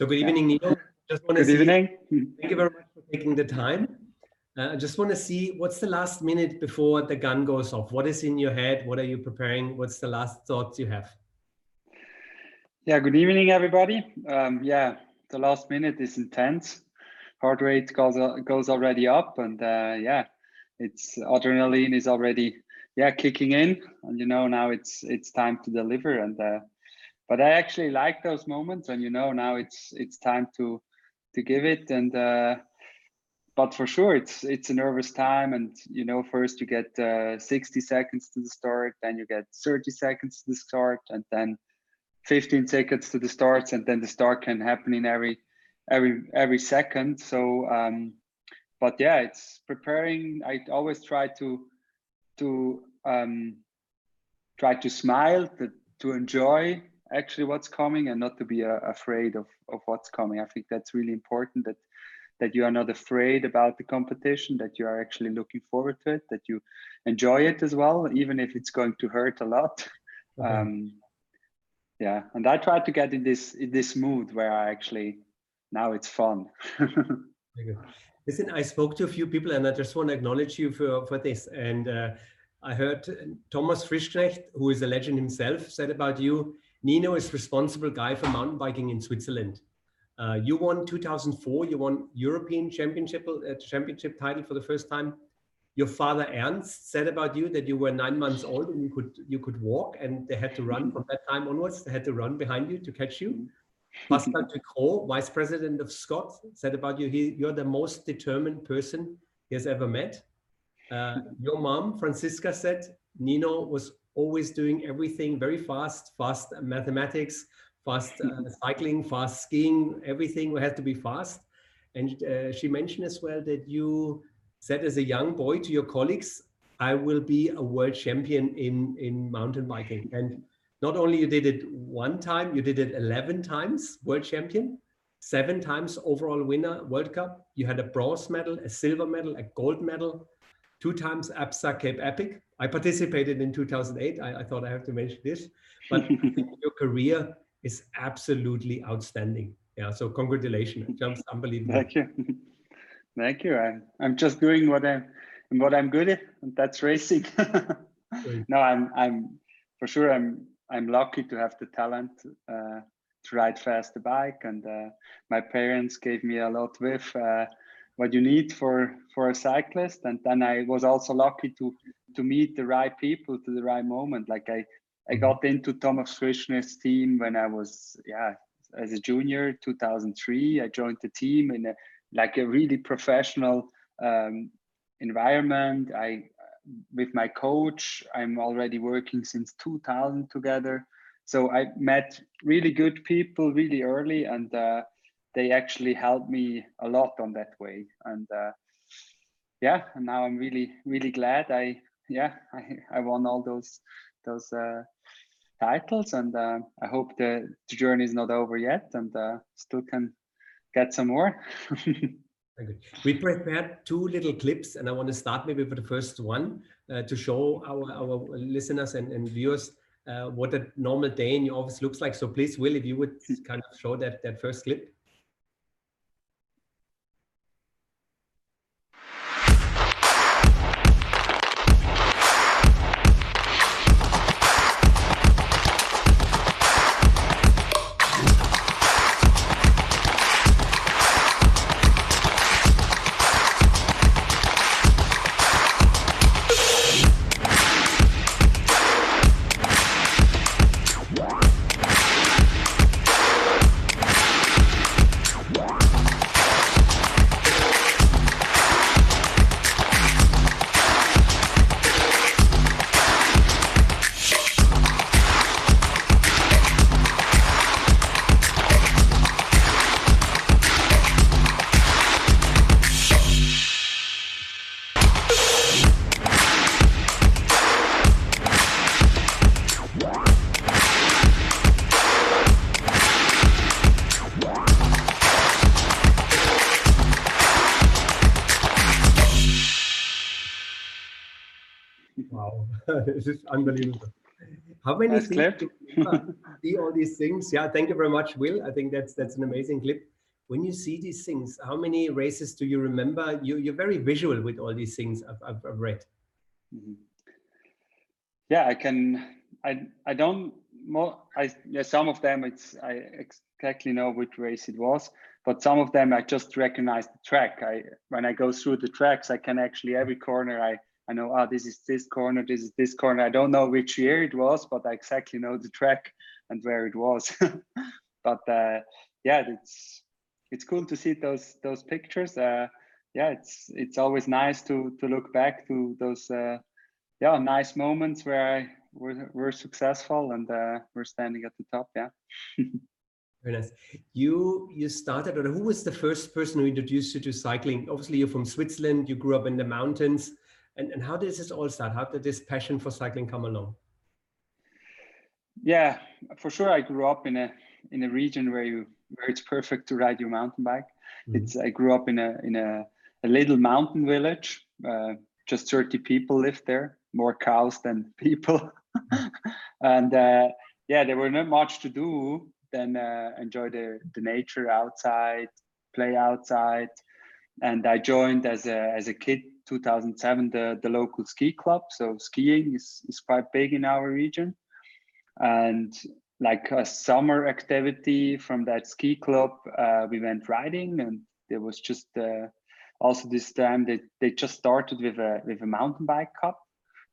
So good evening, Nino. Just want to good see, evening. Thank you very much for taking the time. Uh, I just want to see what's the last minute before the gun goes off. What is in your head? What are you preparing? What's the last thoughts you have? Yeah, good evening, everybody. Um, yeah, the last minute is intense. Heart rate goes goes already up, and uh, yeah, it's adrenaline is already yeah kicking in, and you know now it's it's time to deliver. And uh, but I actually like those moments, and you know now it's it's time to to give it. And uh, but for sure it's it's a nervous time, and you know first you get uh, 60 seconds to the start, then you get 30 seconds to the start, and then 15 seconds to the starts and then the start can happen in every every every second. So um but yeah it's preparing. I always try to to um try to smile to, to enjoy actually what's coming and not to be uh, afraid of of what's coming. I think that's really important that that you are not afraid about the competition that you are actually looking forward to it that you enjoy it as well even if it's going to hurt a lot. Okay. um yeah and i try to get in this in this mood where i actually now it's fun. Listen i spoke to a few people and i just want to acknowledge you for for this. And uh, i heard thomas frischknecht who is a legend himself said about you nino is responsible guy for mountain biking in switzerland uh, you won 2004 you won european championship uh, championship title for the first time your father Ernst said about you that you were nine months old and you could you could walk and they had to run from that time onwards. They had to run behind you to catch you. Pascal Ducrot, vice president of Scott, said about you, he, you're the most determined person he has ever met. Uh, your mom, Francisca, said Nino was always doing everything very fast, fast mathematics, fast uh, cycling, fast skiing, everything had to be fast. And uh, she mentioned as well that you said as a young boy to your colleagues, I will be a world champion in, in mountain biking. And not only you did it one time, you did it 11 times world champion, seven times overall winner World Cup. You had a bronze medal, a silver medal, a gold medal, two times ABSA Cape Epic. I participated in 2008. I, I thought I have to mention this, but your career is absolutely outstanding. Yeah, so congratulations. Just unbelievable. Thank you. Thank you. I'm I'm just doing what I'm what I'm good at, and that's racing. no, I'm I'm for sure I'm I'm lucky to have the talent uh, to ride fast the bike, and uh, my parents gave me a lot with uh, what you need for for a cyclist, and then I was also lucky to to meet the right people to the right moment. Like I I mm-hmm. got into Thomas Frischknecht's team when I was yeah as a junior 2003 i joined the team in a like a really professional um, environment. I, with my coach, I'm already working since 2000 together. So I met really good people really early, and uh, they actually helped me a lot on that way. And uh, yeah, and now I'm really really glad I yeah I, I won all those those uh, titles, and uh, I hope the, the journey is not over yet, and uh, still can get some more. We prepared two little clips, and I want to start maybe with the first one uh, to show our, our listeners and, and viewers uh, what a normal day in your office looks like. So please, Will, if you would kind of show that, that first clip. This is unbelievable. How many Nice things see all these things? Yeah, thank you very much, Will. I think that's that's an amazing clip. When you see these things, how many races do you remember? You you're very visual with all these things I've, I've, I've read. Mhm. Yeah, I can. I I don't. More. I yeah. Some of them, it's I exactly know which race it was, but some of them I just recognize the track. I when I go through the tracks, I can actually every corner I I know. Ah, this is this corner. This is this corner. I don't know which year it was, but I exactly know the track and where it was. but uh, yeah, it's it's cool to see those those pictures. Uh, yeah, it's it's always nice to to look back to those. Uh, yeah, nice moments where I were, were successful and uh, we're standing at the top. Yeah. Very nice. You you started, or who was the first person who introduced you to cycling? Obviously, you're from Switzerland. You grew up in the mountains, and and how did this all start? How did this passion for cycling come along? Yeah, for sure. I grew up in a in a region where you where it's perfect to ride your mountain bike. Mhm. It's I grew up in a in a, a little mountain village. Uh, just 30 people lived there, more cows than people. and uh, yeah, there were not much to do than uh, enjoy the, the nature outside, play outside. And I joined as a as a kid, 2007, the, the local ski club. So skiing is, is quite big in our region. And like a summer activity from that ski club, uh, we went riding and there was just uh, also this time they, they just started with a with a mountain bike cup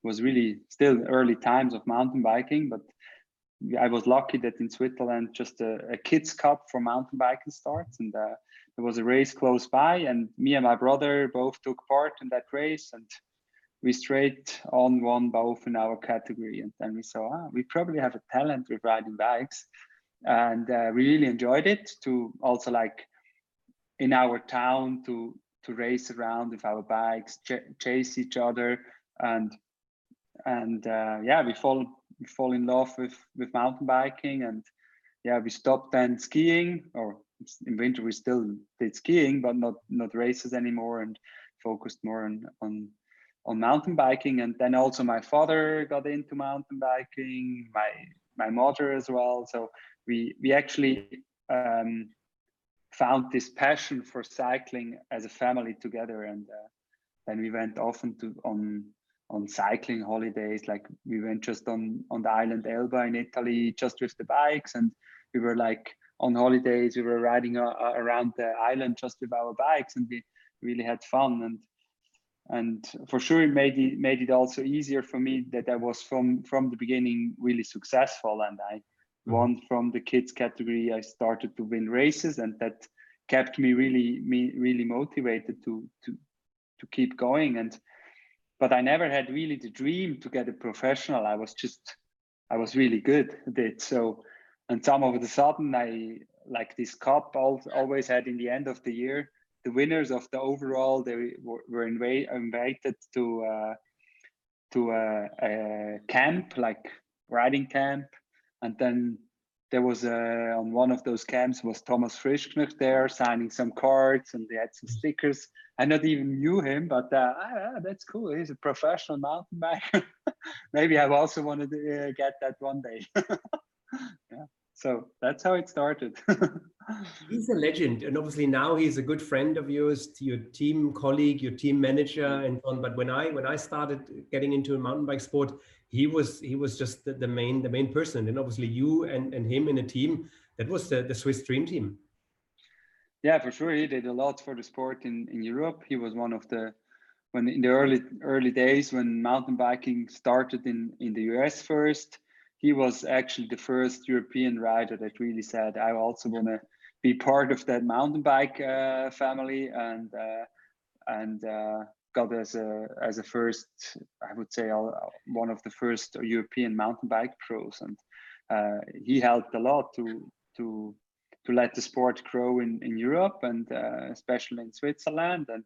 it was really still early times of mountain biking but i was lucky that in switzerland just a, a kids cup for mountain biking starts and uh, there was a race close by and me and my brother both took part in that race and we straight on won both in our category. And then we saw ah, we probably have a talent with riding bikes. And uh, we really enjoyed it to also like in our town to to race around with our bikes, ch chase each other, and and uh, yeah, we fall fall in love with with mountain biking, and yeah, we stopped then skiing, or in winter we still did skiing, but not not races anymore, and focused more on on on mountain biking. And then also my father got into mountain biking, my my mother as well. So we we actually um, found this passion for cycling as a family together and uh, then we went often to on on cycling holidays like we went just on on the island elba in italy just with the bikes and we were like on holidays we were riding uh, around the island just with our bikes and we really had fun and and for sure it made it made it also easier for me that i was from from the beginning really successful and i won from the kids category. I started to win races and that kept me really me really motivated to to to keep going and but i never had really the dream to get a professional. I was just i was really good at it. So and some of the sudden i like this cup always had in the end of the year the winners of the overall they were, were invited to uh, to a, a camp like riding camp. And then there was a, on one of those camps was Thomas Frischknecht there signing some cards and they had some stickers. I not even knew him, but uh, ah, that's cool. He's a professional mountain biker. Maybe I also wanted to uh, get that one day. yeah. So that's how it started. he's a legend, and obviously now he's a good friend of yours, your team colleague, your team manager, mm-hmm. and so on. But when I when I started getting into a mountain bike sport, he was he was just the, the main the main person, and obviously you and and him in a team. That was the the Swiss Dream Team. Yeah, for sure. He did a lot for the sport in in Europe. He was one of the when in the early early days when mountain biking started in in the US first he was actually the first European rider that really said, I also want to be part of that mountain bike uh, family and uh, and uh, got as a as a first, I would say, one of the first European mountain bike pros, and uh, he helped a lot to to to let the sport grow in in Europe and uh, especially in Switzerland, and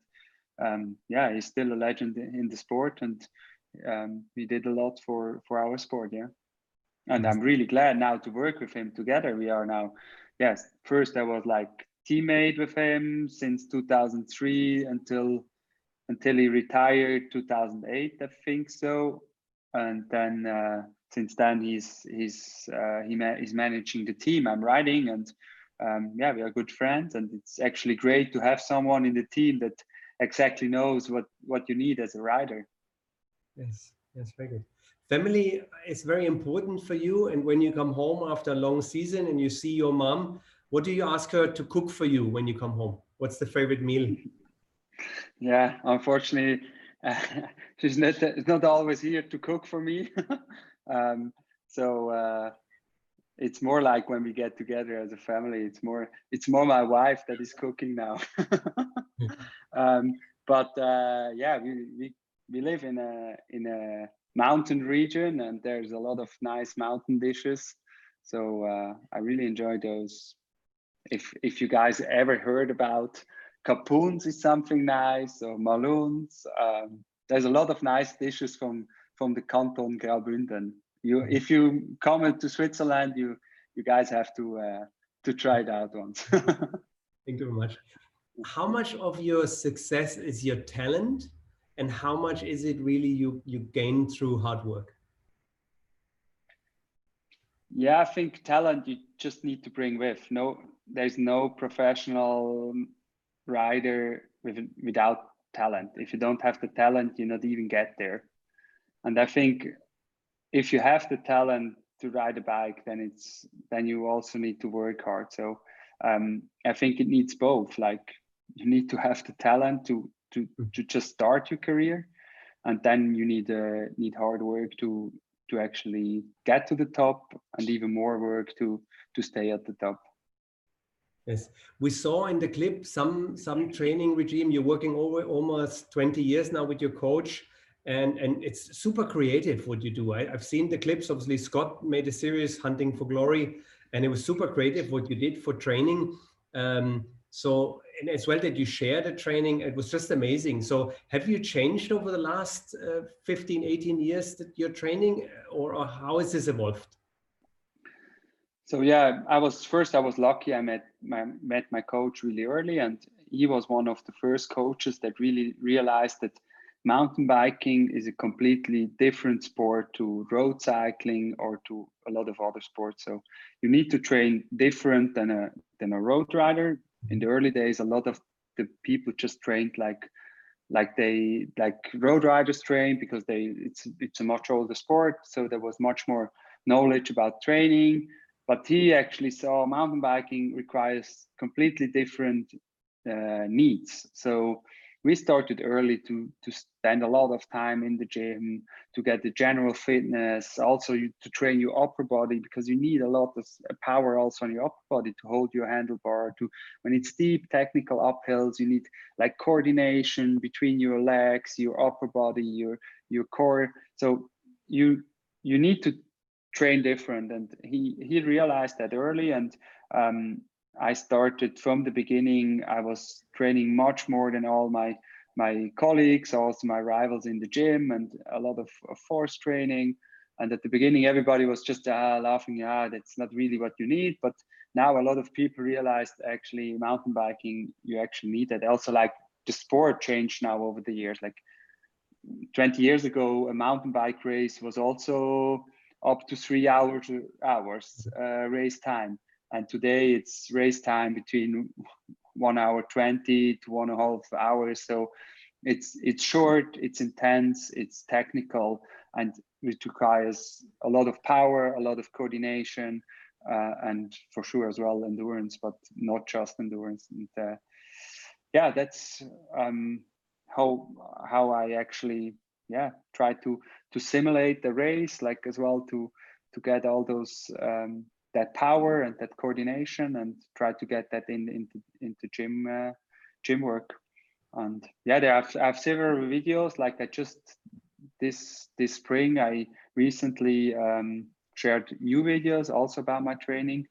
um, yeah, he's still a legend in the sport, and um, he did a lot for for our sport, yeah and I'm really glad now to work with him together. We are now, yes, first I was like teammate with him since 2003 until until he retired 2008, I think so. and then uh, since then he's he's uh, he ma- he's managing the team I'm riding, and um, yeah, we are good friends, and it's actually great to have someone in the team that exactly knows what what you need as a rider. Yes, yes, very good. Family is very important for you, and when you come home after a long season and you see your mom, what do you ask her to cook for you when you come home? What's the favorite meal? Yeah, unfortunately, uh, she's not not always here to cook for me. um, so uh, it's more like when we get together as a family. It's more it's more my wife that is cooking now. um, but uh, yeah, we, we we live in a in a mountain region, and there's a lot of nice mountain dishes. So uh, I really enjoy those. If if you guys ever heard about capuns is something nice or maluns. Um, there's a lot of nice dishes from from the canton Graubünden. You, Mm-hmm. if you come to Switzerland, you you guys have to uh, to try it out once. Thank you very much. How much of your success is your talent, and how much is it really you you gain through hard work? yeah, I think talent you just need to bring with. No, there's no professional rider with, without talent. If you don't have the talent, you not even get there. And I think if you have the talent to ride a bike, then it's then you also need to work hard. So um, I think it needs both. Like you need to have the talent to to to just start your career, and then you need uh, need hard work to to actually get to the top, and even more work to to stay at the top. Yes, we saw in the clip some some training regime. You're working over almost 20 years now with your coach, and and it's super creative what you do. I, I've seen the clips. Obviously, Scott made a series hunting for glory, and it was super creative what you did for training. Um, so and as well that you share the training, it was just amazing. So have you changed over the last uh, 15, 18 years that you're training, or, or how has this evolved? So yeah, I was first. I was lucky. I met my met my coach really early, and he was one of the first coaches that really realized that mountain biking is a completely different sport to road cycling or to a lot of other sports. So you need to train different than a than a road rider. In the early days, a lot of the people just trained like like they like road riders train because they it's it's a much older sport. So there was much more knowledge about training but he actually saw mountain biking requires completely different uh, needs so we started early to to spend a lot of time in the gym to get the general fitness also you, to train your upper body because you need a lot of power also on your upper body to hold your handlebar to when it's steep technical uphills you need like coordination between your legs your upper body your your core. So you you need to train different and he he realized that early and um, i started from the beginning i was training much more than all my my colleagues also my rivals in the gym and a lot of, of force training. And at the beginning everybody was just uh, laughing yeah that's not really what you need. But now a lot of people realized actually mountain biking you actually need that. Also like the sport changed now over the years. Like 20 years ago a mountain bike race was also up to three hours hours uh, race time and today it's race time between one hour 20 to one and a half hours. So it's it's short it's intense it's technical and it requires a lot of power a lot of coordination uh, and for sure as well endurance but not just endurance. And uh, yeah that's um, how how i actually yeah try to to simulate the race like as well to to get all those um, that power and that coordination and try to get that in into into gym uh, gym work. And yeah there I've, I have several videos like i just this this spring i recently um, shared new videos also about my training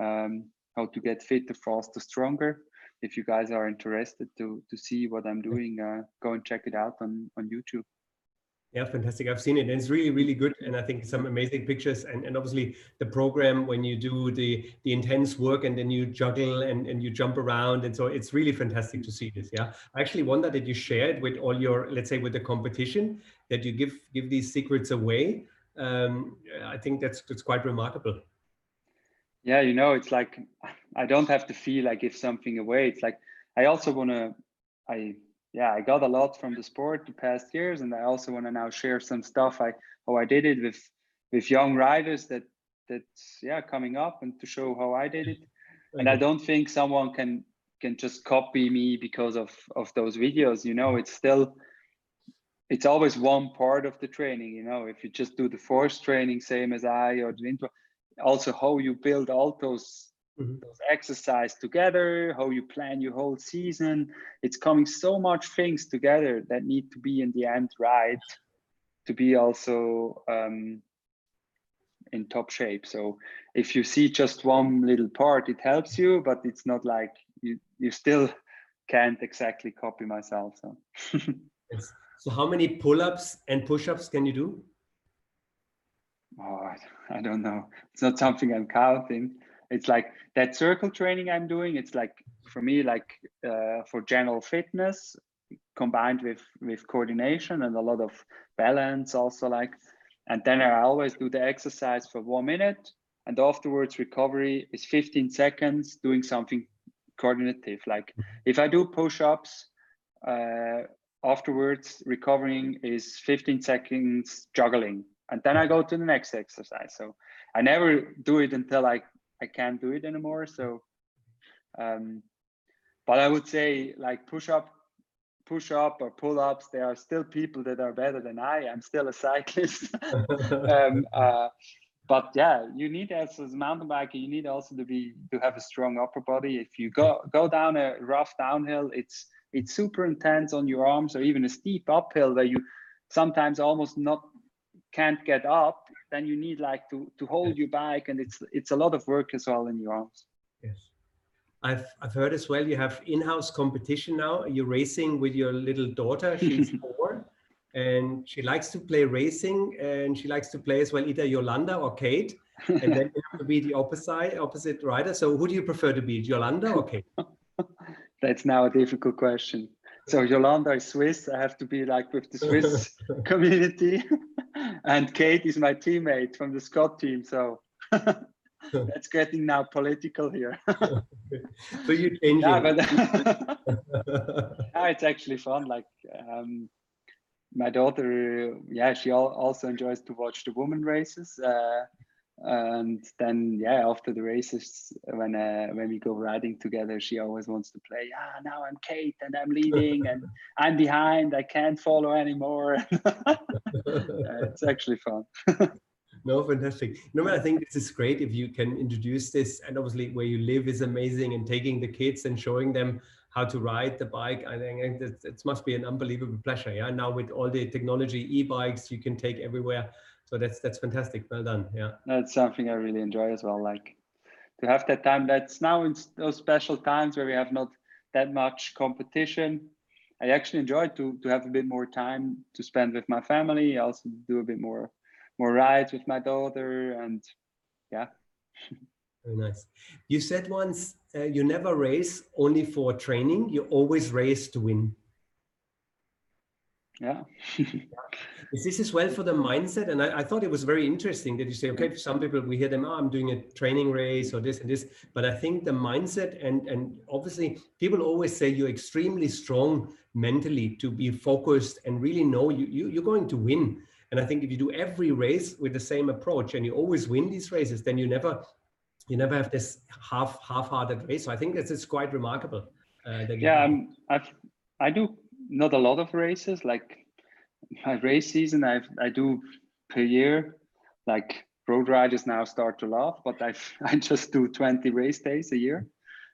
um, how to get fitter faster stronger. If you guys are interested to to see what i'm doing uh, go and check it out on on youtube Yeah, fantastic. I've seen it and it's really, really good. And I think some amazing pictures and, and obviously the program when you do the the intense work and then you juggle and, and you jump around. And so it's really fantastic to see this. Yeah. I actually wonder that you shared with all your, let's say with the competition, that you give give these secrets away. Um, I think that's that's quite remarkable. Yeah, you know, it's like I don't have to feel like give something away. It's like I also wanna I yeah, I got a lot from the sport the past years, and I also want to now share some stuff I how I did it with with young riders that that's yeah coming up and to show how I did it. And I don't think someone can can just copy me because of of those videos. You know, it's still it's always one part of the training. You know, if you just do the force training, same as I or the intro, also how you build all those mm-hmm. those exercise together, how you plan your whole season. It's coming so much things together that need to be in the end right to be also um, in top shape. So if you see just one little part, it helps you, but it's not like you you still can't exactly copy myself. So. yes. So how many pull-ups and push-ups can you do? Oh, I don't know. It's not something I'm counting it's like that circle training i'm doing it's like for me like uh, for general fitness combined with with coordination and a lot of balance also like and then i always do the exercise for one minute and afterwards recovery is 15 seconds doing something coordinative like if i do push-ups uh, afterwards recovering is 15 seconds juggling and then i go to the next exercise so i never do it until i I can't do it anymore. So, um, but I would say like push up, push up or pull ups. There are still people that are better than I. I'm still a cyclist. um, uh, but yeah, you need as a mountain biker, you need also to be to have a strong upper body. If you go go down a rough downhill, it's it's super intense on your arms, or even a steep uphill where you sometimes almost not can't get up then you need like to to hold your bike and it's it's a lot of work as well in your arms yes. I've i've heard as well you have in-house competition now. You're racing with your little daughter? She's four and she likes to play racing and she likes to play as well either yolanda or kate and then you have to be the opposite opposite rider. So who do you prefer to be yolanda or kate? That's now a difficult question so Yolanda is Swiss. I have to be like with the Swiss community. and Kate is my teammate from the Scott team. So that's getting now political here. so you change yeah, but yeah, it's actually fun. Like um, my daughter, yeah, she also enjoys to watch the women races. Uh, and then yeah after the races when uh, when we go riding together she always wants to play ah now i'm kate and i'm leading and i'm behind. I can't follow anymore. Uh, it's actually fun. No fantastic. No i think this is great if you can introduce this. And obviously where you live is amazing and taking the kids and showing them how to ride the bike i think it must be an unbelievable pleasure yeah? Now with all the technology e-bikes you can take everywhere so that's that's fantastic. Well done. Yeah. That's something i really enjoy as well like to have that time that's now in those special times where we have not that much competition. I actually enjoy to to have a bit more time to spend with my family. I also do a bit more more rides with my daughter and yeah. Very nice. You said once uh, you never race only for training. You always race to win yeah. Is this as well for the mindset? And I, I, thought it was very interesting that you say okay for some people we hear them oh, i'm doing a training race or this and this. But i think the mindset and and obviously people always say you're extremely strong mentally to be focused and really know you, you you're going to win. And i think if you do every race with the same approach and you always win these races then you never you never have this half half-hearted race. So i think this is quite remarkable uh, yeah um, I've, i do not a lot of races. Like my race season, I I do per year. Like road riders now start to laugh, but I I just do 20 race days a year.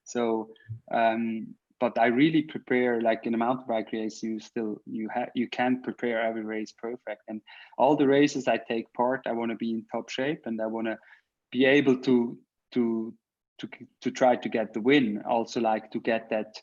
So, um, but I really prepare. Like in a mountain bike race, you still you have you can't prepare every race perfect. And all the races I take part, I want to be in top shape, and I want to be able to to to to try to get the win. Also, like to get that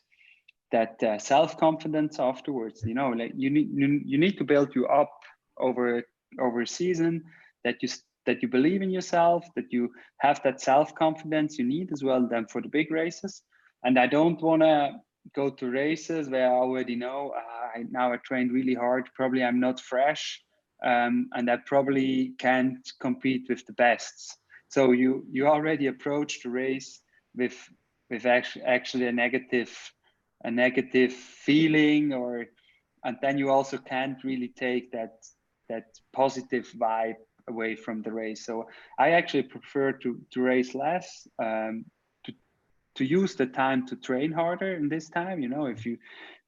that uh, self confidence afterwards. You know, like you need you, need to build you up over over a season that you that you believe in yourself that you have that self-confidence you need as well then for the big races and i don't want to go to races where i already know uh, I, now i trained really hard probably i'm not fresh um, and i probably can't compete with the bests so you you already approach the race with with actually actually a negative a negative feeling or and then you also can't really take that that positive vibe away from the race. So i actually prefer to to race less um, to to use the time to train harder in this time you know. If you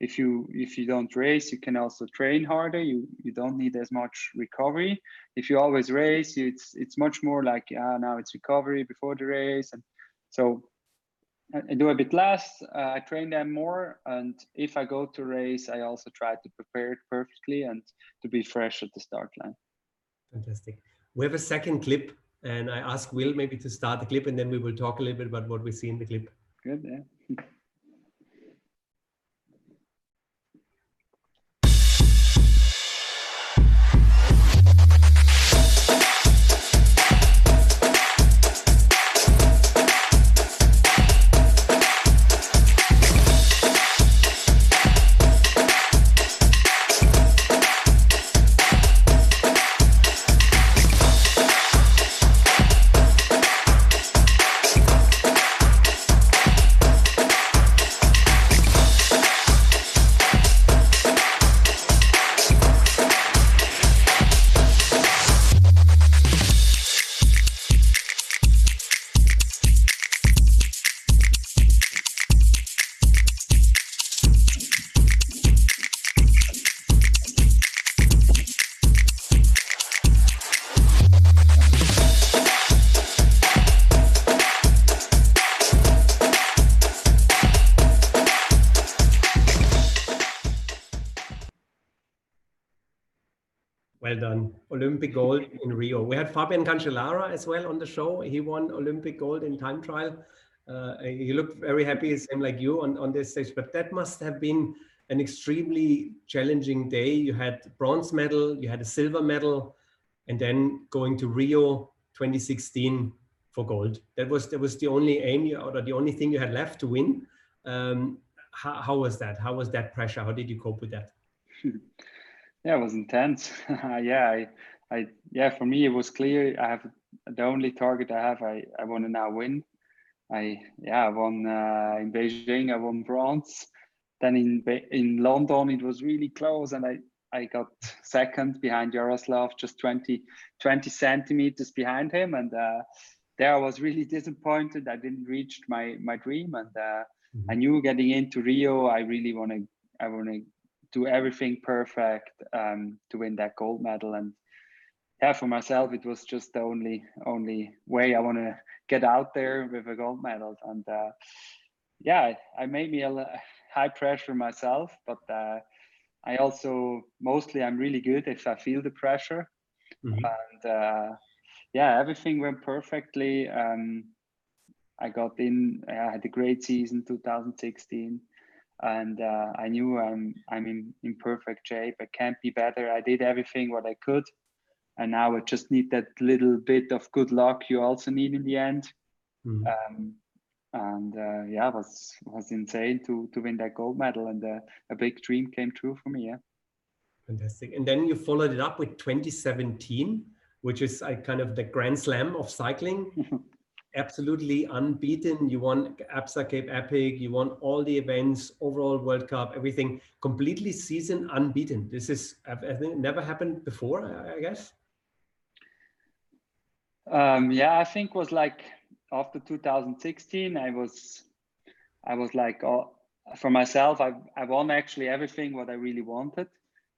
if you if you don't race you can also train harder. You you don't need as much recovery. If you always race you, it's it's much more like yeah now it's recovery before the race. And so I do a bit less. Uh, I train them more, and if I go to race, I also try to prepare it perfectly and to be fresh at the start line. Fantastic. We have a second clip, and I ask Will maybe to start the clip, and then we will talk a little bit about what we see in the clip. Good. Yeah. Well done. Olympic gold in Rio. We had Fabian Cancellara as well on the show. He won Olympic gold in time trial. Uh, he looked very happy, same like you on, on this stage, but that must have been an extremely challenging day. You had bronze medal, you had a silver medal, and then going to Rio 2016 for gold. That was that was the only aim you, or the only thing you had left to win. Um, how, how was that? How was that pressure? How did you cope with that? yeah it was intense. Yeah I, I yeah for me it was clear. I have the only target i have i i want to now win. I yeah i won uh, in beijing i won bronze. Then in in london it was really close and i i got second behind jaroslav just 20 20 centimeters behind him and uh, there i was really disappointed. I didn't reach my my dream and uh, mm-hmm. i knew getting into rio i really want to i want to do everything perfect um, to win that gold medal. And yeah, for myself, it was just the only only way I want to get out there with a gold medal. And uh, yeah, I made me a high pressure myself, but uh, I also mostly I'm really good if I feel the pressure. Mm-hmm. And uh, yeah, everything went perfectly. Um, I got in. I had a great season 2016 and uh, I knew I'm I'm in, in perfect shape. I can't be better. I did everything what I could, and now I just need that little bit of good luck you also need in the end. Mm-hmm. Um, and uh, yeah, was was insane to to win that gold medal, and uh, a big dream came true for me. Yeah, fantastic. And then you followed it up with 2017, which is uh, kind of the grand slam of cycling. absolutely unbeaten. You won ABSA Cape Epic, you won all the events, overall World Cup, everything completely season unbeaten. This is, I think, never happened before, I guess. Um, yeah, I think was like after 2016, I was, I was like, oh, for myself, I I won actually everything what I really wanted.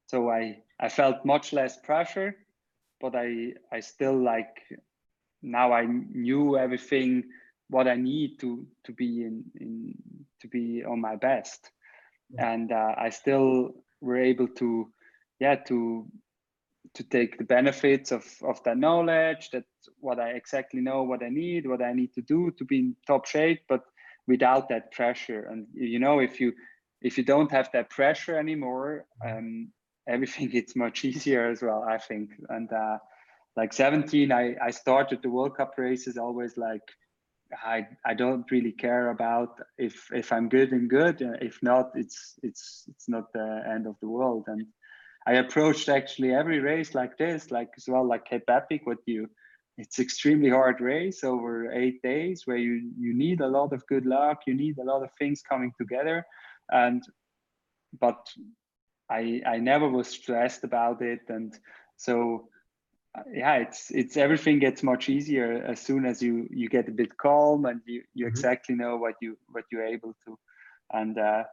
So I I felt much less pressure, but I I still like now I knew everything what I need to to be in, in to be on my best, yeah. and uh, I still were able to, yeah, to to take the benefits of of that knowledge, that what I exactly know, what I need, what I need to do to be in top shape, but without that pressure. And you know, if you if you don't have that pressure anymore, um, everything gets much easier as well. I think, and uh, like 17, I I started the World Cup races always like I I don't really care about if if I'm good and good. If not, it's it's it's not the end of the world. And I approached actually every race like this, like as well, like Cape Epic. What you, it's extremely hard race over eight days where you you need a lot of good luck. You need a lot of things coming together, and but I I never was stressed about it, and so yeah it's it's everything gets much easier as soon as you you get a bit calm and you you mm-hmm. exactly know what you what you're able to. And uh,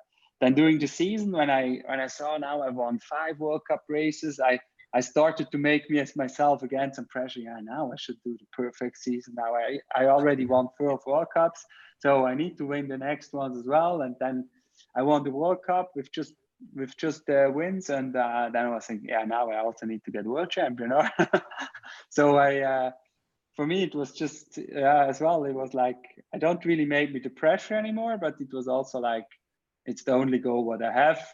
then during the season when i when i saw now i won five world cup races i i started to make me as myself again some pressure. Yeah now i should do the perfect season. Now i i already won four world cups so i need to win the next ones as well. And then i won the world cup with just with just the wins and uh, then I was thinking, yeah, now I also need to get world champion. Or so I, uh, for me, it was just as well. It was like I don't really make me the pressure anymore, but it was also like it's the only goal what I have,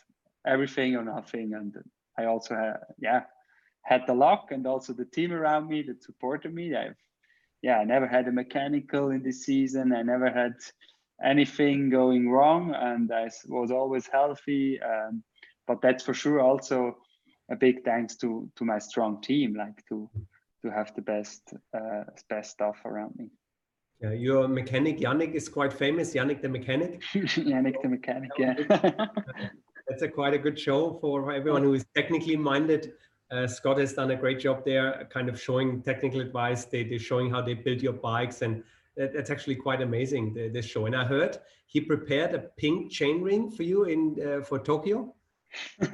everything or nothing. And I also had, yeah, had the luck and also the team around me that supported me. I've, yeah, I never had a mechanical in this season. I never had anything going wrong and I was always healthy. Um, but that's for sure also a big thanks to to my strong team, like to to have the best uh, best stuff around me. Yeah, your mechanic Yannick is quite famous. Yannick the mechanic. Yannick the mechanic. Yeah. That's a quite a good show for everyone who is technically minded. Uh, Scott has done a great job there, kind of showing technical advice. They, they're showing how they build your bikes and that's actually quite amazing the, this show. And i heard he prepared a pink chain ring for you in uh, for tokyo.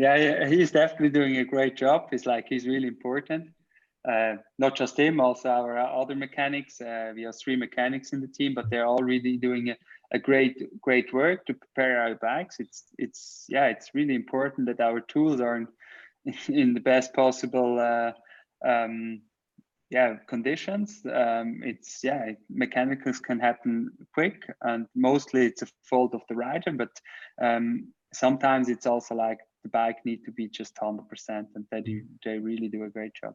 Yeah he's definitely doing a great job. It's like he's really important. Uh, not just him also our other mechanics uh, we have three mechanics in the team but they're all really doing a, a great great work to prepare our bikes. It's it's yeah it's really important that our tools are in, in the best possible uh, um, yeah conditions um, it's yeah mechanicals can happen quick and mostly it's a fault of the rider but um, sometimes it's also like the bike need to be just 100% and they do they really do a great job.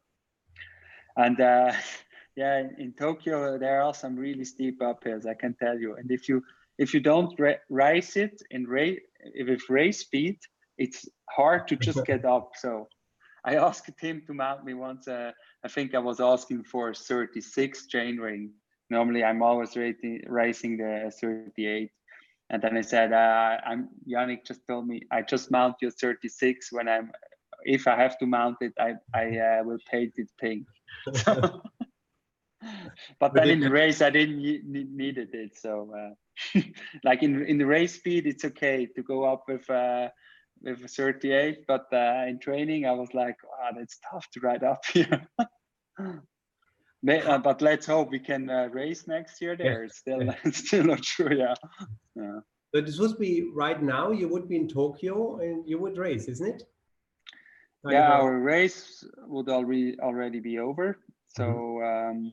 And uh, yeah in tokyo there are some really steep uphills i can tell you. And if you if you don't race it in race with race speed it's hard to just get up. So I asked him to mount me once. Uh, I think I was asking for a 36 chain ring. Normally, I'm always rating, racing the 38. And then I said, uh, "I'm Yannick just told me I just mount your 36 when I'm. If I have to mount it, I I uh, will paint it pink." but then in the race, I didn't need, needed it. So, uh, like in in the race speed, it's okay to go up with uh, with 38, but uh, in training I was like, wow, that's tough to ride up here. uh, but let's hope we can uh, race next year there. Yeah. Still, yeah. still not sure. Yeah. yeah. So this would be right now. You would be in Tokyo and you would race, isn't it? yeah, our race would already already be over. So mm-hmm. um,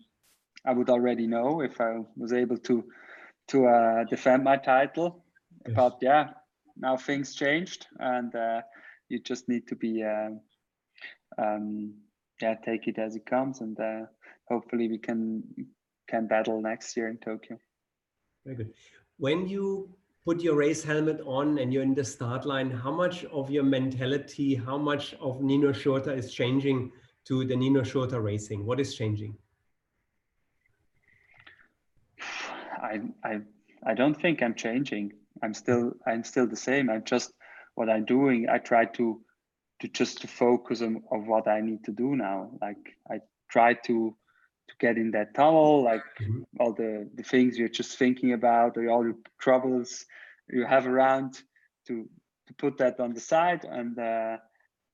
I would already know if I was able to to uh, defend my title. Yes. But yeah, now things changed and uh, you just need to be uh, um, yeah take it as it comes and uh, hopefully we can can battle next year in tokyo. Very good. When you put your race helmet on and you're in the start line how much of your mentality how much of nino schurter is changing to the nino schurter racing? What is changing? I i i don't think i'm changing I'm still I'm still the same. I'm just what I'm doing. I try to to just to focus on of what I need to do now. Like I try to to get in that tunnel, like mm-hmm. all the the things you're just thinking about, or all the troubles you have around, to to put that on the side, and uh,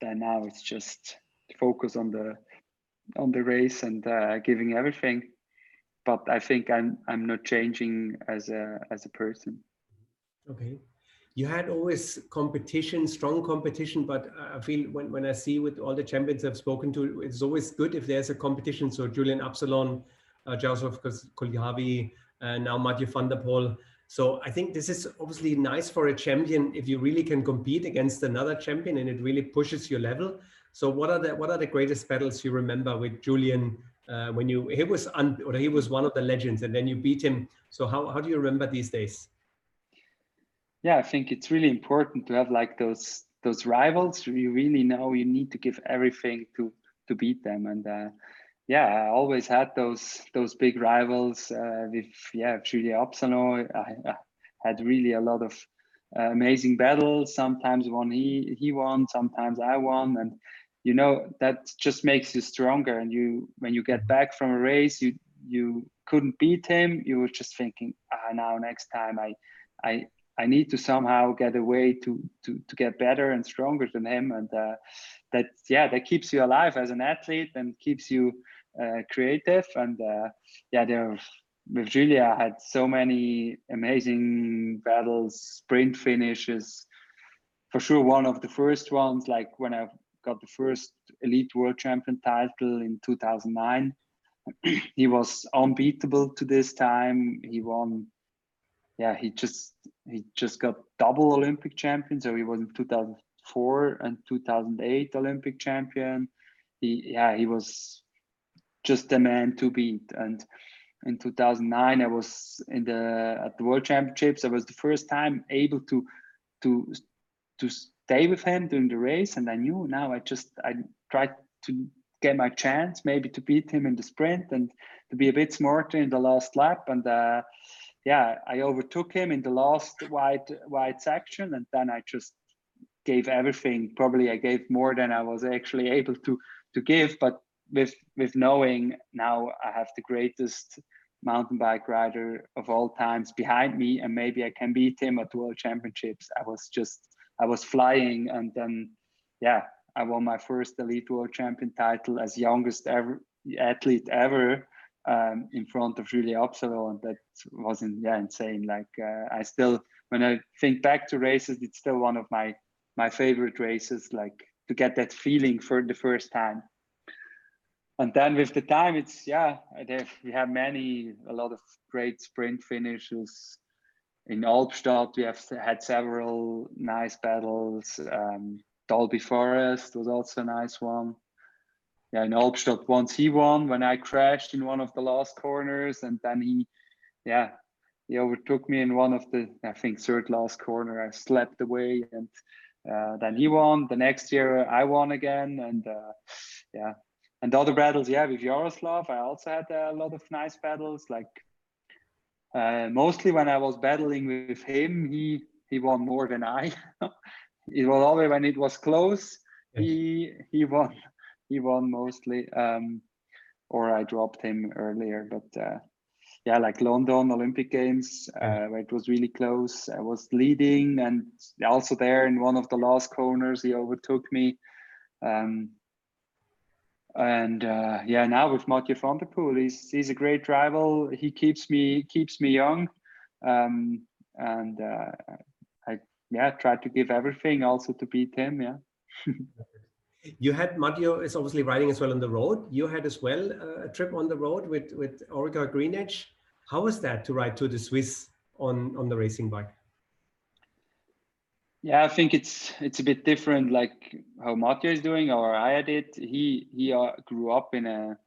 then now it's just focus on the on the race and uh, giving everything. But I think I'm I'm not changing as a as a person. Okay. You had always competition, strong competition, but I feel when, when I see with all the champions I've spoken to, it's always good if there's a competition. So Julien Absalon, uh, Joseph Kulhavý, and now Mathieu van der Poel. So I think this is obviously nice for a champion if you really can compete against another champion and it really pushes your level. So what are the what are the greatest battles you remember with Julien uh, when you he was un, or he was one of the legends and then you beat him? So how how do you remember these days? Yeah, I think it's really important to have like those those rivals. You really know you need to give everything to to beat them and. Uh, yeah, I always had those those big rivals uh, with yeah Julien Absalon. I, I, had really a lot of uh, amazing battles. Sometimes one he he won, sometimes I won, and you know that just makes you stronger. And you when you get back from a race, you you couldn't beat him. You were just thinking, ah, now next time I I I need to somehow get a way to to to get better and stronger than him, and uh, that yeah that keeps you alive as an athlete and keeps you uh, creative. And uh, yeah there with Julien I had so many amazing battles sprint finishes. For sure one of the first ones like when I got the first elite world champion title in 2009 he was unbeatable to this time. He won yeah he just he just got double olympic champion so he was in 2004 and 2008 olympic champion he yeah he was just the man to beat. And in 2009, I was in the at the World Championships. I was the first time able to to to stay with him during the race, and I knew now I just I tried to get my chance, maybe to beat him in the sprint and to be a bit smarter in the last lap. And uh, yeah, I overtook him in the last wide wide section, and then I just gave everything. Probably I gave more than I was actually able to to give, but with with knowing now I have the greatest mountain bike rider of all times behind me, and maybe I can beat him at World Championships. I was just I was flying, and then yeah, I won my first elite world champion title as youngest ever athlete ever um, in front of Julien Absalon, and that wasn't yeah insane. Like uh, I still when I think back to races, it's still one of my my favorite races. Like to get that feeling for the first time and then with the time it's yeah we have many a lot of great sprint finishes in Albstadt we have had several nice battles um, Forest was also a nice one yeah in Albstadt once he won when I crashed in one of the last corners and then he yeah he overtook me in one of the I think third last corner I slept away and uh, then he won the next year I won again and uh, yeah and other battles, yeah, with Jaroslav, I also had a lot of nice battles. Like uh, mostly when I was battling with him, he he won more than I. it was always when it was close, yes. he he won he won mostly. Um, or I dropped him earlier, but uh, yeah, like London Olympic Games, uh, where it was really close. I was leading, and also there in one of the last corners, he overtook me. Um, and uh, yeah, now with Mathieu van der Poel, he's he's a great rival. He keeps me keeps me young, um, and uh, I yeah try to give everything also to beat him. Yeah. you had Mathieu is obviously riding as well on the road. You had as well uh, a trip on the road with with Orica Green Edge. How was that to ride to the Swiss on on the racing bike? Yeah, I think it's it's a bit different, like how Mathieu is doing or I did. He he uh, grew up in a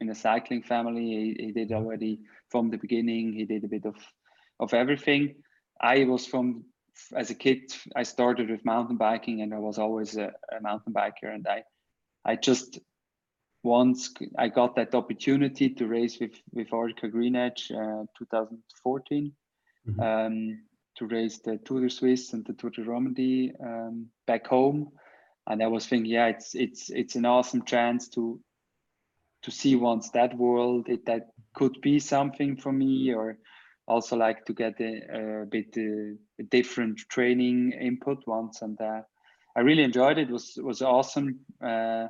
in a cycling family. He, he did already from the beginning. He did a bit of of everything. I was from as a kid. I started with mountain biking, and I was always a, a mountain biker. And I I just once I got that opportunity to race with with Orica Green Edge, uh, 2014. Mm-hmm. Um, to race the Tour de Suisse and the Tour de Romandie um, back home. And I was thinking, yeah, it's it's it's an awesome chance to to see once that world. It, that could be something for me, or also like to get a, a bit uh, different training input once. And uh, I really enjoyed it. it was was awesome uh,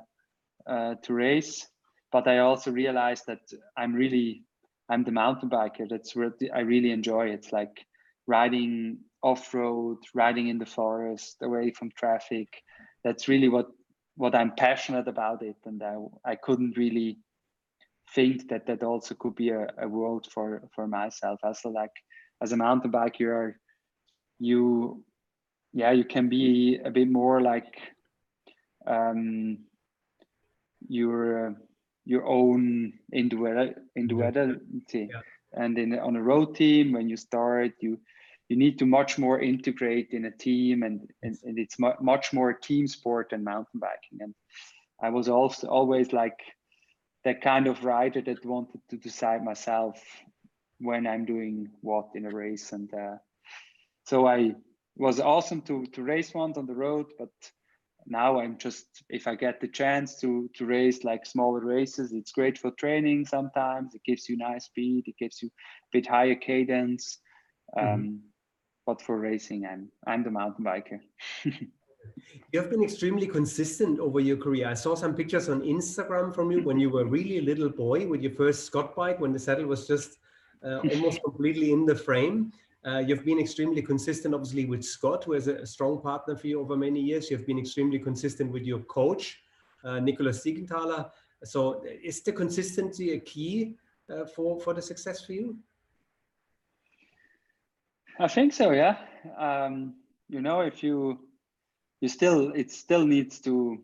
uh, to race, but I also realized that I'm really I'm the mountain biker. That's what I really enjoy. It's like riding off road, riding in the forest, away from traffic. That's really what what I'm passionate about it, and I I couldn't really think that that also could be a, a world for for myself. Also, like as a mountain biker, you are you yeah you can be a bit more like um your your own individuality yeah. and in on a road team when you start you you need to much more integrate in a team and and, and it's mu much more team sport than mountain biking. And i was also always like that kind of rider that wanted to decide myself when i'm doing what in a race. And uh, so i was awesome to to race once on the road but now i'm just if i get the chance to to race like smaller races it's great for training sometimes it gives you nice speed it gives you a bit higher cadence mm-hmm. um, mm-hmm but for racing, I'm I'm the mountain biker. you have been extremely consistent over your career. I saw some pictures on Instagram from you when you were really a little boy with your first Scott bike, when the saddle was just uh, almost completely in the frame. Uh, you've been extremely consistent, obviously, with Scott, who is a, strong partner for you over many years. You've been extremely consistent with your coach, uh, Nicolas Siegenthaler. So, is the consistency a key uh, for for the success for you? I think so. Yeah. Um, you know, if you you still it still needs to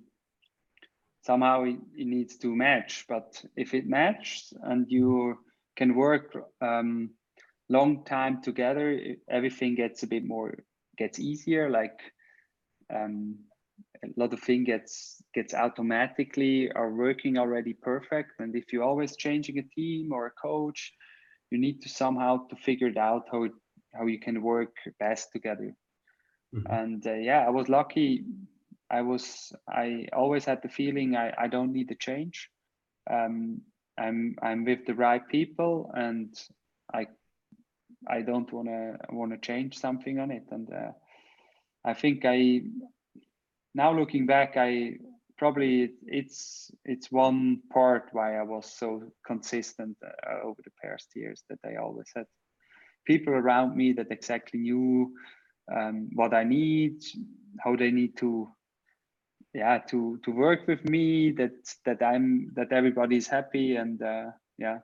somehow it, it needs to match. But if it matches and you can work um, long time together, everything gets a bit more gets easier. Like um, a lot of things gets gets automatically are working already perfect. And if you're always changing a team or a coach, you need to somehow to figure it out how it how you can work best together. Mm-hmm. And uh, yeah, I was lucky. I was I always had the feeling I, I don't need to change. Um, I'm I'm with the right people, and I I don't want to want to change something on it. And uh, I think I now looking back, I probably it's it's one part why I was so consistent uh, over the past years that I always had people around me that exactly knew um, what I need, how they need to, yeah, to to work with me. That that I'm that everybody's happy and uh, yeah.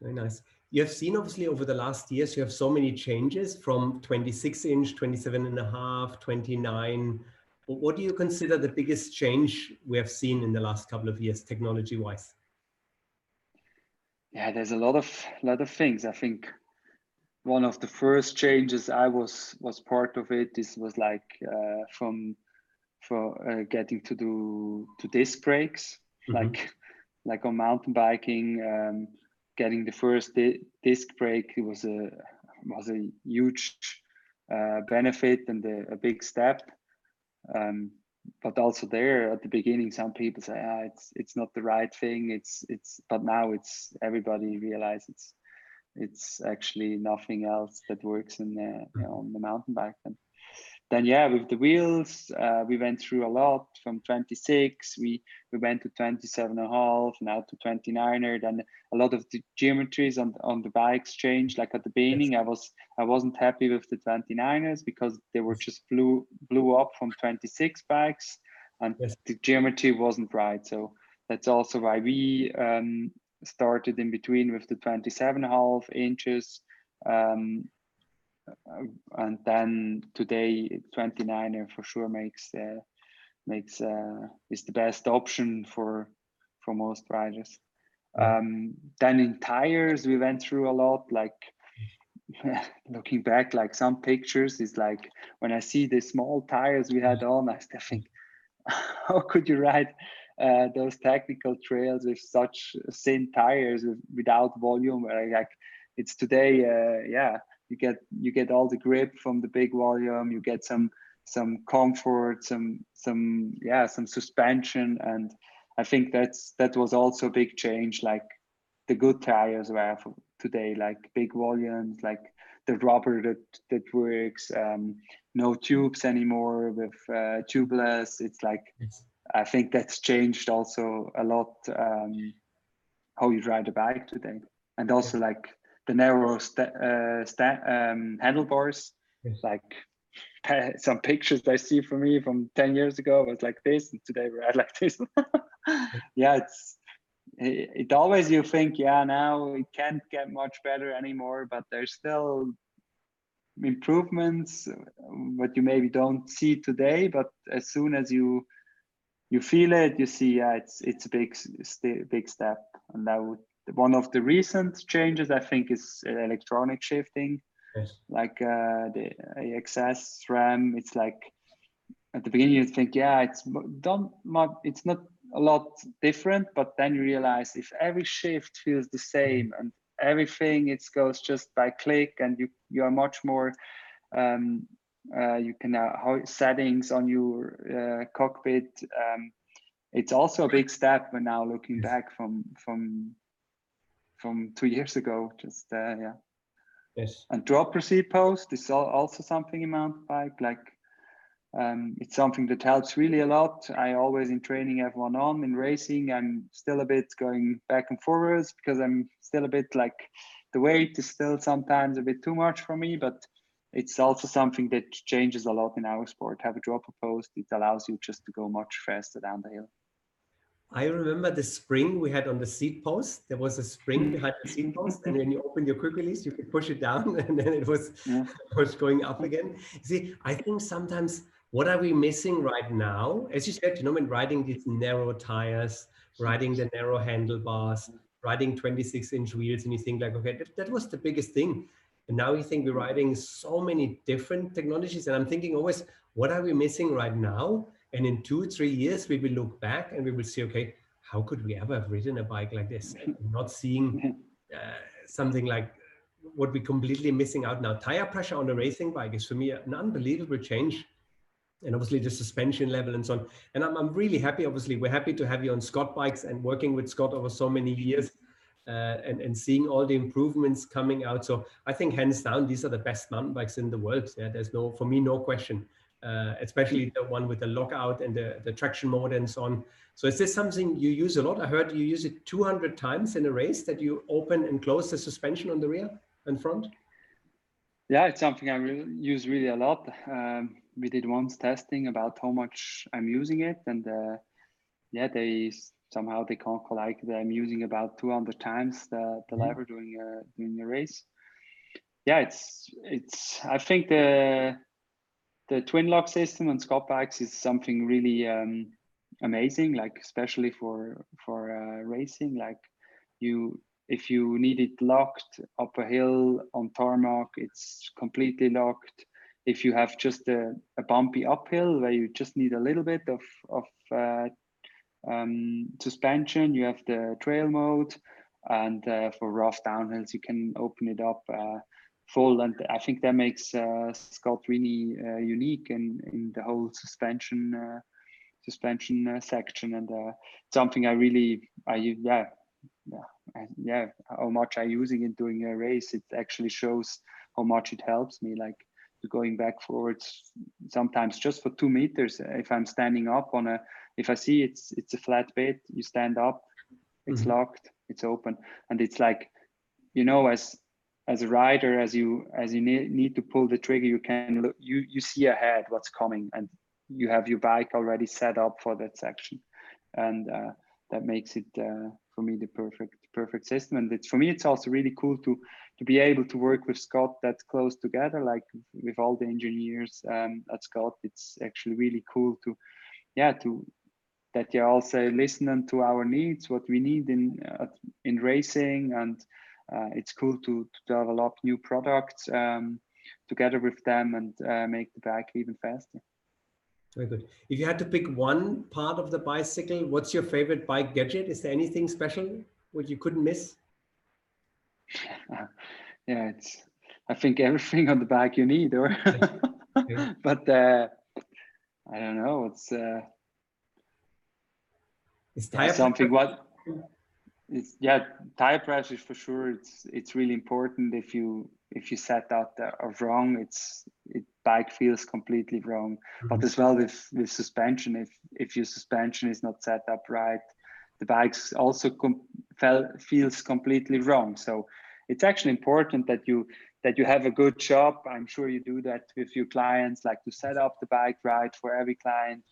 Very nice. You have seen obviously over the last years, you have so many changes from 26 inch, 27 and a half, 29. What do you consider the biggest change we have seen in the last couple of years, technology wise? Yeah, there's a lot of lot of things. I think one of the first changes I was was part of it. This was like uh, from for uh, getting to do to disc brakes, mm-hmm. like like on mountain biking, um, getting the first di- disc brake was a was a huge uh, benefit and a, a big step. Um, but also there at the beginning, some people say, ah, it's it's not the right thing. It's it's but now it's everybody realizes it's it's actually nothing else that works in the, you know, on the mountain bike. And then yeah, with the wheels, uh, we went through a lot from 26, we, we went to 27 and a half, now to 29er. Then a lot of the geometries on, on the bikes changed. Like at the beginning, yes. I was I wasn't happy with the 29ers because they were just blew blew up from 26 bikes, and yes. the geometry wasn't right. So that's also why we um, started in between with the 27 and a half inches um, and then today 29er for sure makes uh, makes uh, is the best option for for most riders. Um, then in tires we went through a lot like looking back like some pictures is like when i see the small tires we had on i think how could you ride uh, those technical trails with such thin tires with, without volume? Like it's today uh, yeah you get you get all the grip from the big volume you get some some comfort some some yeah some suspension. And i think that's that was also a big change like the good tires were for today like big volumes like the rubber that that works um, no tubes anymore with uh, tubeless. It's like I think that's changed also a lot um, how you ride a bike today, and also like the narrow sta- uh, sta- um, handlebars. Yes. Like some pictures I see from me from ten years ago was like this, and today we ride like this. yeah, it's it, it always you think, yeah, now it can't get much better anymore, but there's still improvements what you maybe don't see today but as soon as you you feel it you see yeah it's it's a big big step and that would one of the recent changes i think is electronic shifting yes. like uh the AXS SRAM it's like at the beginning you think yeah it's don't it's not a lot different but then you realize if every shift feels the same and everything it goes just by click and you you are much more um, uh, you can uh, settings on your uh, cockpit um, it's also a big step when now looking back from from from two years ago just uh, yeah yes and dropper seat post is also something in mountain bike like um, it's something that helps really a lot. I always in training have one on in racing. I'm still a bit going back and forwards because I'm still a bit like the weight is still sometimes a bit too much for me, but it's also something that changes a lot in our sport. Have a dropper post, it allows you just to go much faster down the hill. I remember the spring we had on the seat post. There was a spring mm. behind the seat post, and when you open your quick release, you could push it down, and then it was, yeah. was going up again. See, I think sometimes what are we missing right now? As you said, you know, when riding these narrow tires, riding the narrow handlebars, riding 26 inch wheels, and you think like, okay, that, that was the biggest thing. And now you think we're riding so many different technologies. And I'm thinking always, what are we missing right now? And in two, three years, we will look back and we will see, okay, how could we ever have ridden a bike like this? Not seeing uh, something like what we're completely missing out now. Tire pressure on a racing bike is for me an unbelievable change and obviously the suspension level and so on. And I'm, I'm really happy, obviously, we're happy to have you on Scott Bikes and working with Scott over so many years uh, and, and seeing all the improvements coming out. So I think hands down, these are the best mountain bikes in the world. Yeah, there's no, for me, no question, uh, especially the one with the lockout and the, the traction mode and so on. So is this something you use a lot? I heard you use it 200 times in a race that you open and close the suspension on the rear and front? Yeah, it's something I really use really a lot. Um, we did once testing about how much I'm using it, and uh, yeah, they somehow they can't like that I'm using about 200 times the, the mm-hmm. lever during a during a race. Yeah, it's it's. I think the the TwinLoc system on Scott bikes is something really um, amazing. Like especially for for uh, racing, like you if you need it locked up a hill on tarmac, it's completely locked if you have just a, a, bumpy uphill where you just need a little bit of, of uh, um, suspension, you have the trail mode. And uh, for rough downhills, you can open it up uh, full. And I think that makes uh, Scott really uh, unique in, in the whole suspension uh, suspension section. And something I really, I yeah, yeah, yeah, how much I using it during a race. It actually shows how much it helps me. Like going back forwards sometimes just for two meters if i'm standing up on a if i see it's it's a flat bed you stand up it's mm-hmm. locked it's open and it's like you know as as a rider as you as you need, need to pull the trigger you can look you you see ahead what's coming and you have your bike already set up for that section. And uh, that makes it uh, for me the perfect perfect system. And it's for me it's also really cool to to be able to work with Scott that close together, like with all the engineers um, at Scott, it's actually really cool to, yeah, to that you're also listening to our needs, what we need in uh, in racing, and it's cool to, to develop new products um, together with them and uh, make the bike even faster. Very good. If you had to pick one part of the bicycle, what's your favorite bike gadget? Is there anything special which you couldn't miss? yeah, it's. I think everything on the bike you need, or. yeah. But uh, I don't know. It's. Uh, it's tire something what. It's yeah, tire pressure for sure. It's it's really important. If you if you set that uh, wrong, it's it bike feels completely wrong. Mm-hmm. But as well with with suspension, if if your suspension is not set up right, the bikes also com- felt, feels completely wrong. So it's actually important that you that you have a good job. I'm sure you do that with your clients, like to set up the bike right for every client.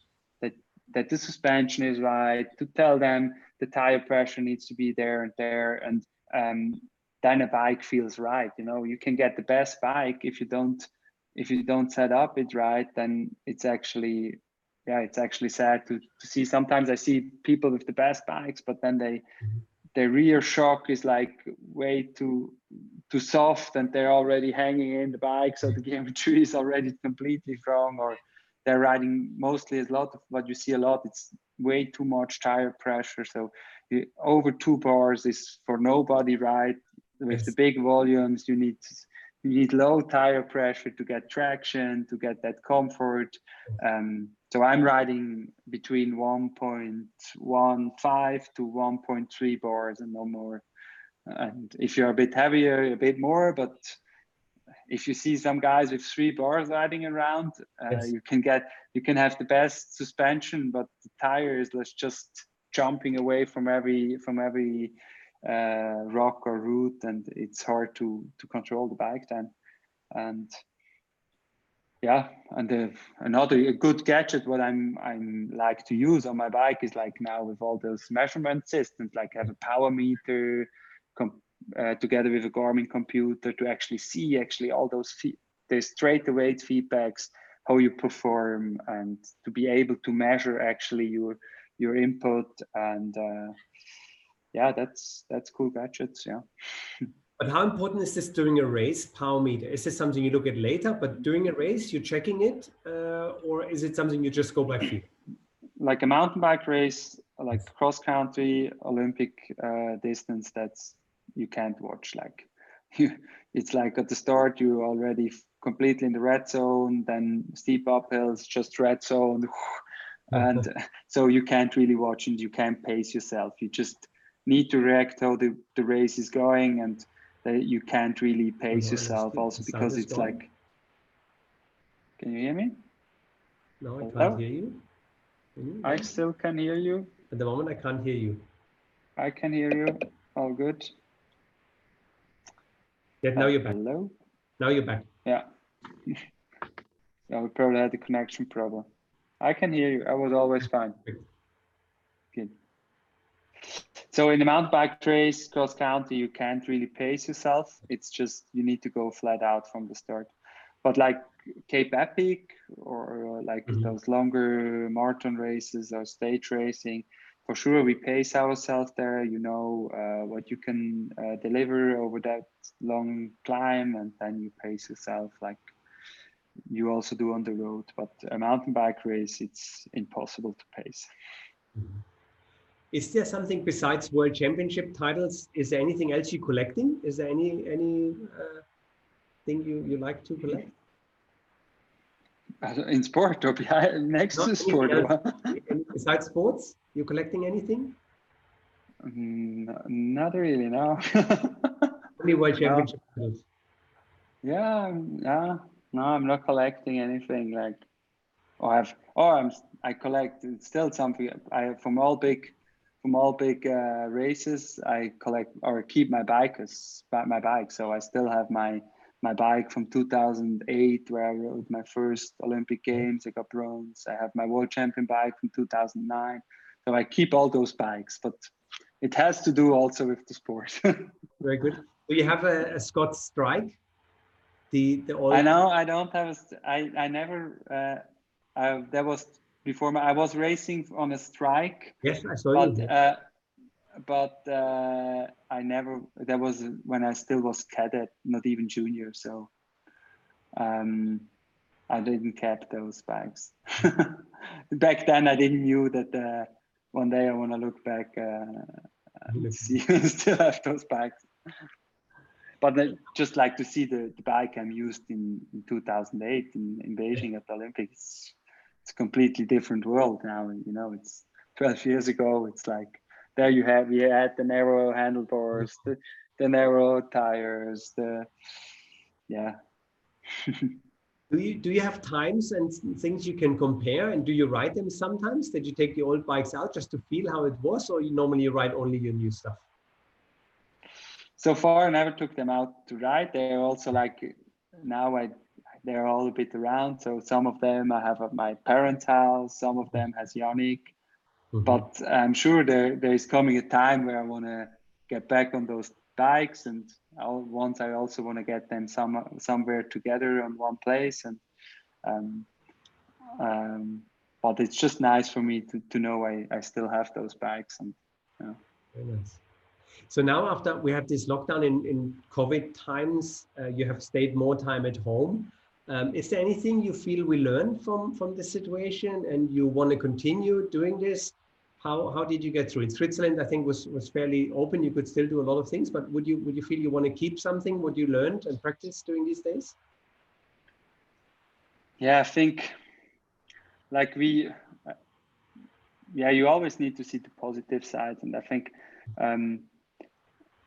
That the suspension is right, to tell them the tire pressure needs to be there and there, and um, then a bike feels right. You know, you can get the best bike if you don't if you don't set up it right, then it's actually yeah, it's actually sad to, to see. Sometimes I see people with the best bikes, but then they their rear shock is like way too too soft and they're already hanging in the bike, so the geometry is already completely wrong, or they're riding mostly a lot of what you see a lot. It's way too much tire pressure, so the, over two bars is for nobody, right? With yes. the big volumes, you need you need low tire pressure to get traction, to get that comfort. Um, so I'm riding between 1.15 to 1.3 bars and no more. And if you're a bit heavier, a bit more, but if you see some guys with three bars riding around, uh, yes. you can get, you can have the best suspension, but the tires, let's just jumping away from every, from every uh, rock or root and it's hard to to control the bike then and yeah and the, another a good gadget what i'm i'm like to use on my bike is like now with all those measurement systems like have a power meter uh, together with a garmin computer to actually see actually all those the straight away feedbacks how you perform and to be able to measure actually your your input and uh, yeah, that's that's cool gadgets. Yeah. But how important is this during a race, power meter? Is this something you look at later, but during a race you're checking it, uh, or is it something you just go by feel? Like a mountain bike race, like cross country, Olympic uh, distance, that's you can't watch. Like it's like at the start you already completely in the red zone, then steep uphills, just red zone, and so you can't really watch and you can't pace yourself. You just need to react how the, the race is going and that you can't really pace no, yourself also because it's going. like can you hear me no i can't Hello? hear you. you i still can hear you at the moment i can't hear you i can hear you all good yeah now you're back. Hello? Now you're back. Yeah. Yeah we probably had a connection problem. I can hear you. I was always fine. Good. So in the mountain bike race, cross country, you can't really pace yourself. It's just you need to go flat out from the start. But like Cape Epic or like mm-hmm. those longer marathon races or stage racing, for sure we pace ourselves there. You know uh, what you can uh, deliver over that long climb, and then you pace yourself like you also do on the road. But a mountain bike race, it's impossible to pace. Mm-hmm. Is there something besides world championship titles? Is there anything else you're collecting? Is there any any uh, thing you, you like to collect? In sport or behind, next Not to sport? besides sports, you collecting anything? Mm, not really, no. Only world championship no. titles. Yeah, no, no, I'm not collecting anything like. Oh, I've, oh, I'm, I collect still something. I from all big from all big uh, races, I collect or keep my bike as my bike. So I still have my my bike from 2008 where I rode my first Olympic Games. I got bronze. I have my world champion bike from 2009. So I keep all those bikes, but it has to do also with the sport. Very good. Do you have a, a Scott Strike? The the I know I don't have a. I I never. Uh, I, that was before my, I was racing on a strike. Yes, I saw but, you. Uh, but uh, I never. That was when I still was cadet, not even junior. So um, I didn't keep those bikes. back then, I didn't knew that uh, one day I want to look back uh, and see if still have those bags. But I just like to see the, the bike I'm used in, in 2008 in, in Beijing at the Olympics it's a completely different world now. You know, it's 12 years ago. It's like there you have you had the narrow handlebars, the, the narrow tires, the yeah. Do you do you have times and things you can compare and do you ride them sometimes that you take the old bikes out just to feel how it was or you normally ride only your new stuff so far i never took them out to ride they're also like now i they're all a bit around. So some of them I have at my parents' house, some of them has Yannick. Mm-hmm. But I'm sure there there is coming a time where I want to get back on those bikes, and Once I also want to get them some somewhere together on one place. And um, um, but it's just nice for me to to know I I still have those bikes and. Know. Very nice. So now after we have this lockdown in, in COVID times, uh, you have stayed more time at home. Um, is there anything you feel we learned from, from this situation and you want to continue doing this? How, how did you get through it? Switzerland, I think, was, was fairly open. You could still do a lot of things, but would you, would you feel you want to keep something, what you learned and practiced during these days? Yeah, I think like we, yeah, you always need to see the positive side. And I think um,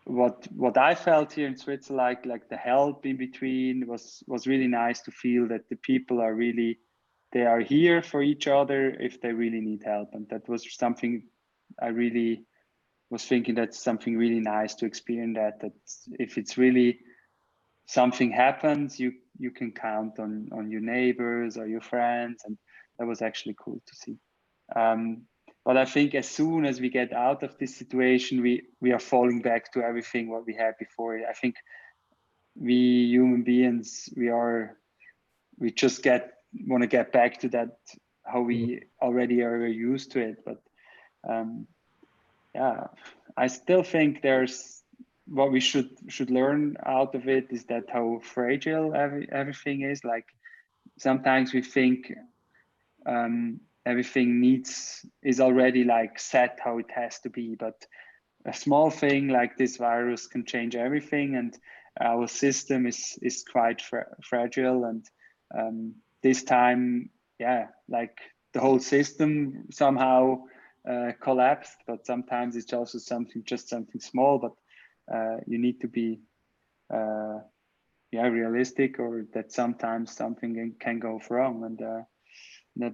what what I felt here in Switzerland, like like the help in between was was really nice to feel that the people are really they are here for each other if they really need help, and that was something I really was thinking that's something really nice to experience that that if it's really something happens you you can count on on your neighbors or your friends. And that was actually cool to see. Um, but I think as soon as we get out of this situation, we we are falling back to everything what we had before. I think we human beings we are we just get want to get back to that how we mm-hmm. already are used to it. But um, yeah, I still think there's what we should should learn out of it is that how fragile every, everything is. Like sometimes we think um, everything needs is already like set how it has to be but a small thing like this virus can change everything and our system is is quite fra- fragile and um, this time yeah like the whole system somehow uh, collapsed but sometimes it's also something just something small but uh, you need to be uh, yeah realistic or that sometimes something can go wrong and uh, not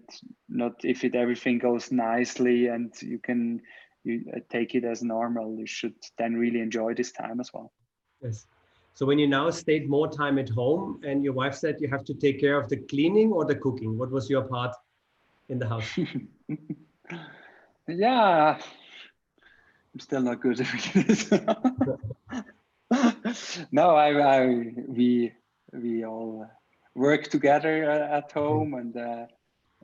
not if it everything goes nicely and you can you uh, take it as normal you should then really enjoy this time as well. Yes so when you now stayed more time at home and your wife said you have to take care of the cleaning or the cooking what was your part in the house? Yeah. I'm still not good at this no I, I we we all work together uh, at home and uh,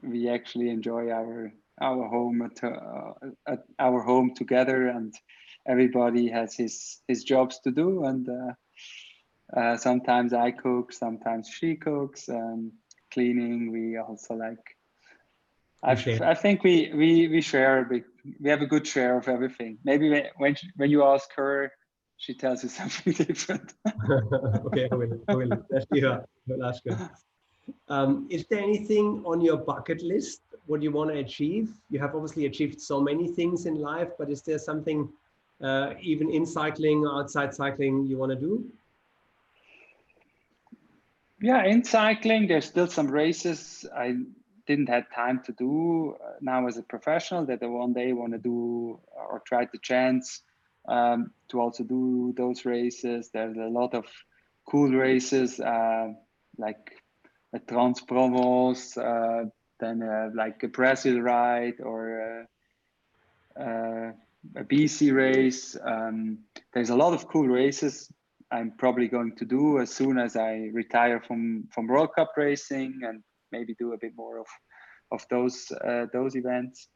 we actually enjoy our our home at, uh, at our home together and everybody has his his jobs to do and uh, uh, sometimes i cook sometimes she cooks um, cleaning we also like I, I think we, we we share a big we have a good share of everything maybe when when, when you ask her she tells you something different okay I will, I will. Yeah, will ask her um, is there anything on your bucket list what you want to achieve? You have obviously achieved so many things in life, but is there something uh, even in cycling, outside cycling, you want to do? Yeah, in cycling, there's still some races I didn't have time to do uh, now as a professional that I one day want to do or try the chance um, to also do those races. There's a lot of cool races uh, like a Trans Provence, uh, then uh, like a Brasil Ride or uh, a BC race. Um, there's a lot of cool races I'm probably going to do as soon as I retire from from World Cup racing and maybe do a bit more of of those uh, those events.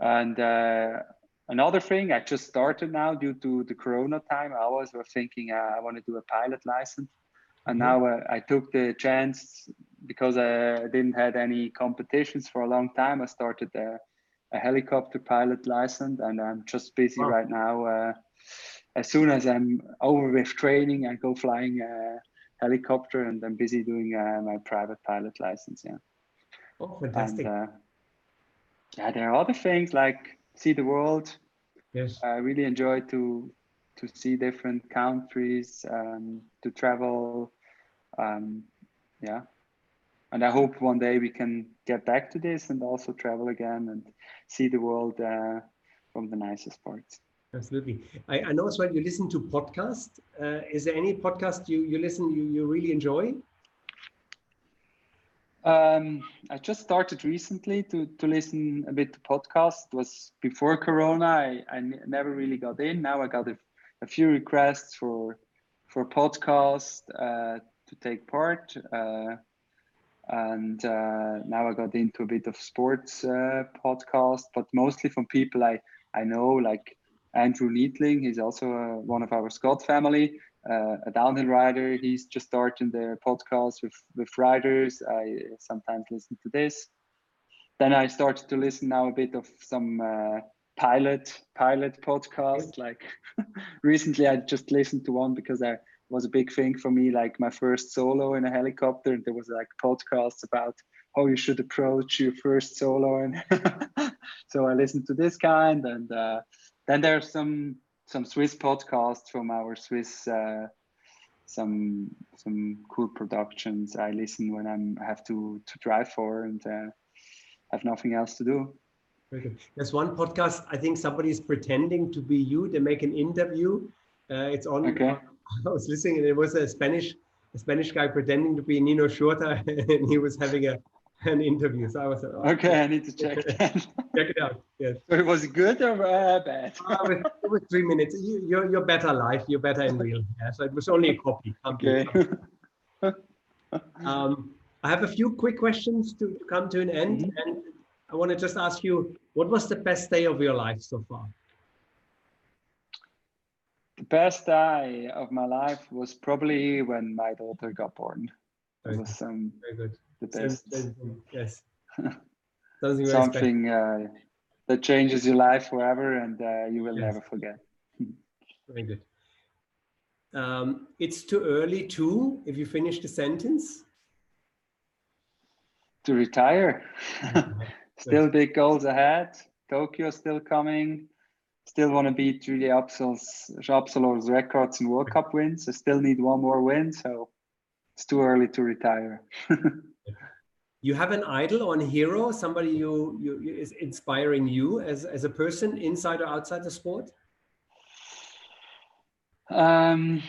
And uh, another thing, I just started now due to the Corona time. I was were thinking uh, I want to do a pilot license and mm-hmm. now uh, I took the chance because I didn't had any competitions for a long time. I started a, a helicopter pilot license, and I'm just busy wow. right now. As soon as I'm over with training, I go flying a helicopter, and I'm busy doing uh, my private pilot license. Yeah. Oh, fantastic! And, uh, yeah, there are other things like see the world. Yes. I really enjoy to to see different countries, um, to travel. Um, yeah. And I hope one day we can get back to this and also travel again and see the world uh, from the nicest parts. Absolutely. I, I, know as well you listen to podcasts. Uh, is there any podcast you, you listen you, you really enjoy? Um, I just started recently to to listen a bit to podcasts. It was before Corona. I, I never really got in. Now I got a, a few requests for for podcast uh, to take part, uh, and uh, now I got into a bit of sports uh, podcast, but mostly from people I I know, like Andrew Neethling. He's also uh, one of our Scott family uh, a downhill rider. He's just starting the podcast with with riders. I sometimes listen to this. Then I started to listen now a bit of some uh, pilot pilot podcast. Like recently, I just listened to one because I was a big thing for me. Like my first solo in a helicopter, and there was like podcasts about how you should approach your first solo, and so I listened to this kind. And uh, then there's some some Swiss podcasts from our Swiss uh, some some cool productions. I listen when I'm I have to to drive for and uh, have nothing else to do. Good. There's one podcast. I think somebody is pretending to be you. They make an interview. Uh, it's on. Okay. I was listening, and it was a Spanish a Spanish guy pretending to be Nino Schurter, and he was having a an interview. So I was like, oh, okay, I need to check that. check it out. Yes. So it was good or uh, bad? uh, it was three minutes. You, you're you're better live. You're better in real. Yeah. So it was only a copy. Okay. um, I have a few quick questions to, come to an end, mm -hmm. and I want to just ask you, what was the best day of your life so far? The best day of my life was probably when my daughter got born. It was um, very good the best. yes. Something uh, that changes your life forever and uh, you will yes. never forget. Very good. Um, it's too early to, if you finish the sentence. To retire. still big goals ahead. Tokyo still coming. Still want to beat Julien Absalon's records in World Cup wins. I still need one more win, so it's too early to retire. You have an idol or a hero, somebody you, you, you, is inspiring you as, as a person inside or outside the sport? Um,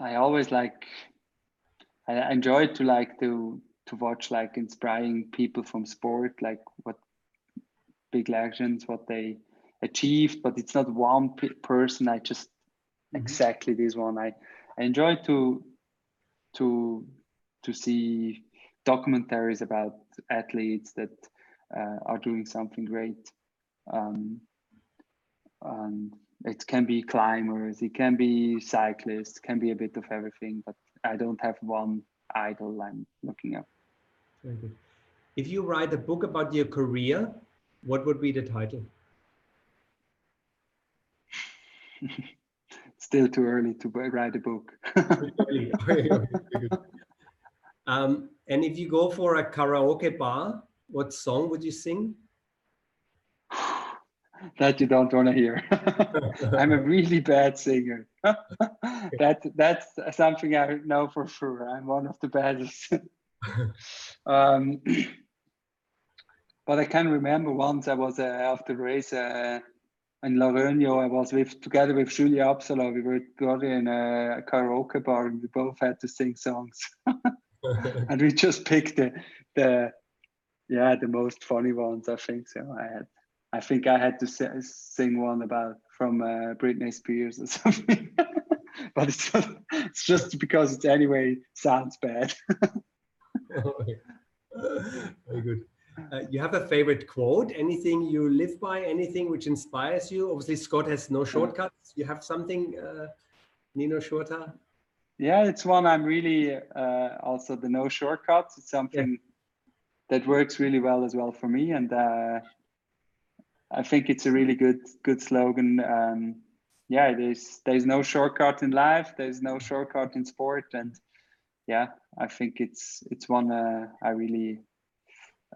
I always like, I enjoy to like to to watch like inspiring people from sport, like what big legends, what they achieved, but it's not one person. I just mm-hmm. exactly this one. I, I enjoy to to to see documentaries about athletes that uh, are doing something great. Um, and it can be climbers, it can be cyclists, can be a bit of everything, but I don't have one idol I'm looking. Very good. If you write a book about your career, what would be the title? still too early to write a book. um, and if you go for a karaoke bar, what song would you sing? that you don't want to hear. I'm a really bad singer. that that's something I know for sure. I'm one of the baddest. um, but I can remember once I was uh, after the race. Uh, in Laurugno, I was with together with Julien Absalon. We were together in a karaoke bar, and we both had to sing songs. and we just picked the the yeah the most funny ones. I think so. I had I think I had to sing one about from uh, Britney Spears or something. but it's it's just because it's anyway sounds bad. Very good. Uh, you have a favorite quote? Anything you live by? Anything which inspires you? Obviously, Scott has no shortcuts. You have something, uh, Nino Schurter? Yeah, it's one I'm really uh, also the no shortcuts. It's something yeah. that works really well as well for me, and uh, I think it's a really good good slogan. Um, yeah, there's there's no shortcut in life. There's no shortcut in sport, and yeah, I think it's it's one uh, I really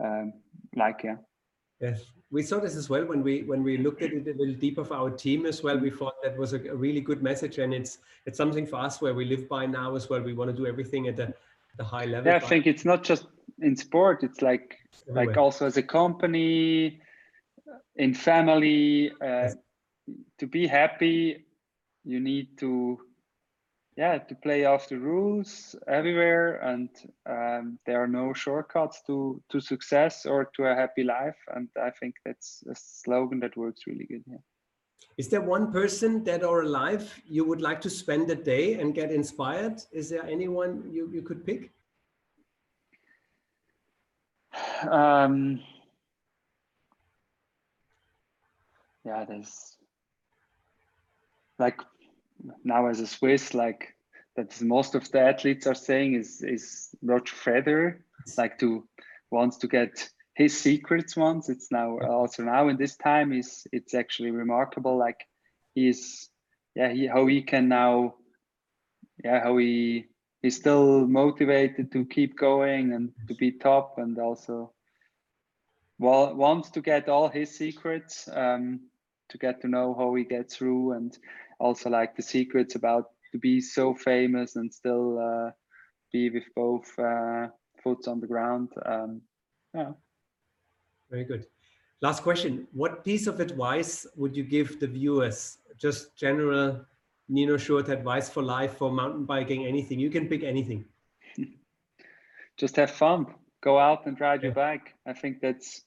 um, like yeah. Yes. We saw this as well when we when we looked at it a little deeper for our team as well. We thought that was a, a really good message and it's it's something for us where we live by now as well. We want to do everything at the, the high level. Yeah i think it's not just in sport it's like Everywhere. like also as a company in family uh, yes. to be happy you need to yeah to play off the rules everywhere and um, there are no shortcuts to to success or to a happy life. And i think that's a slogan that works really good yeah. Is there one person dead or alive you would like to spend a day and get inspired? Is there anyone you, you could pick? Um yeah there's like now as a Swiss, like that most of the athletes are saying is is Roger Federer, like to wants to get his secrets once. It's now also now in this time is it's actually remarkable. Like he's yeah he how he can now yeah how he he's still motivated to keep going and to be top and also well wants to get all his secrets um, to get to know how he gets through and also like the secrets about to be so famous and still uh, be with both uh, foot on the ground. Um, yeah. Very good. Last question. What piece of advice would you give the viewers? Just general Nino Schurter advice for life, for mountain biking, anything. You can pick anything. Just have fun. Go out and ride yeah. your bike. I think that's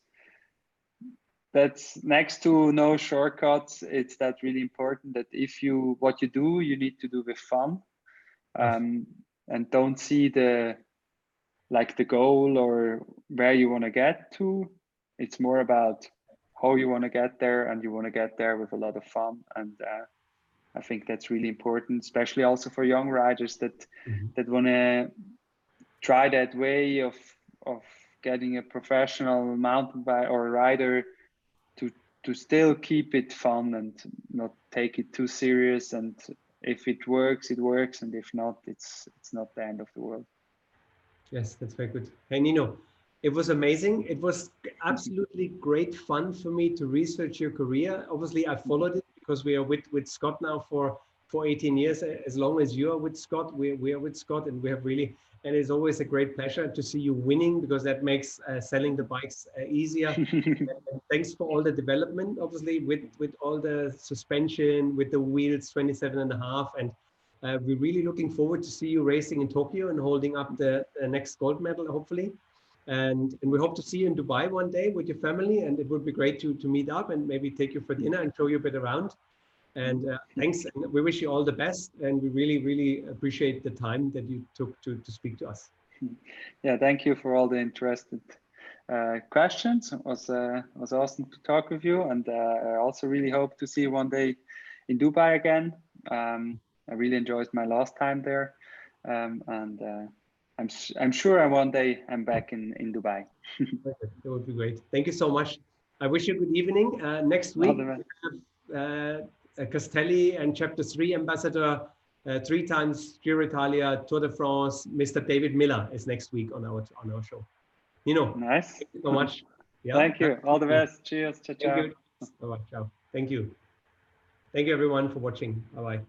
that's next to no shortcuts. It's that really important that if you what you do you need to do with fun. Um, and don't see the like the goal or where you want to get to. It's more about how you want to get there and you want to get there with a lot of fun. And uh, i think that's really important especially also for young riders that mm-hmm. that want to try that way of of getting a professional mountain bike or rider to still keep it fun and not take it too serious and if it works it works and if not it's it's not the end of the world. Yes that's very good. Hey nino it was amazing. It was absolutely great fun for me to research your career. Obviously i followed it because we are with with scott now for for 18 years. As long as you are with scott we, we are with scott and we have really and it's always a great pleasure to see you winning because that makes uh, selling the bikes uh, easier. thanks for all the development, obviously, with, with all the suspension, with the wheels 27 and a half. And uh, we're really looking forward to see you racing in Tokyo and holding up the, the next gold medal, hopefully. And, and we hope to see you in Dubai one day with your family. And it would be great to, to meet up and maybe take you for dinner and show you a bit around. And uh, thanks. And we wish you all the best. And we really, really appreciate the time that you took to, to speak to us. Yeah, thank you for all the interested uh, questions. It was, uh, was awesome to talk with you. And uh, I also really hope to see you one day in Dubai again. Um, I really enjoyed my last time there. Um, and uh, I'm, I'm sure one day I'm back in, in Dubai. that would be great. Thank you so much. I wish you a good evening. Uh, next week, uh, Castelli and Chapter 3 ambassador, uh, three times Giro Italia, Tour de France, Mr. David Millar is next week on our on our show. You know. Nice. Thank you so much. Yeah. Thank you. All the best. Cheers. Ciao, ciao. Thank you. Bye-bye. Ciao. Thank you. Thank you everyone for watching. Bye-bye.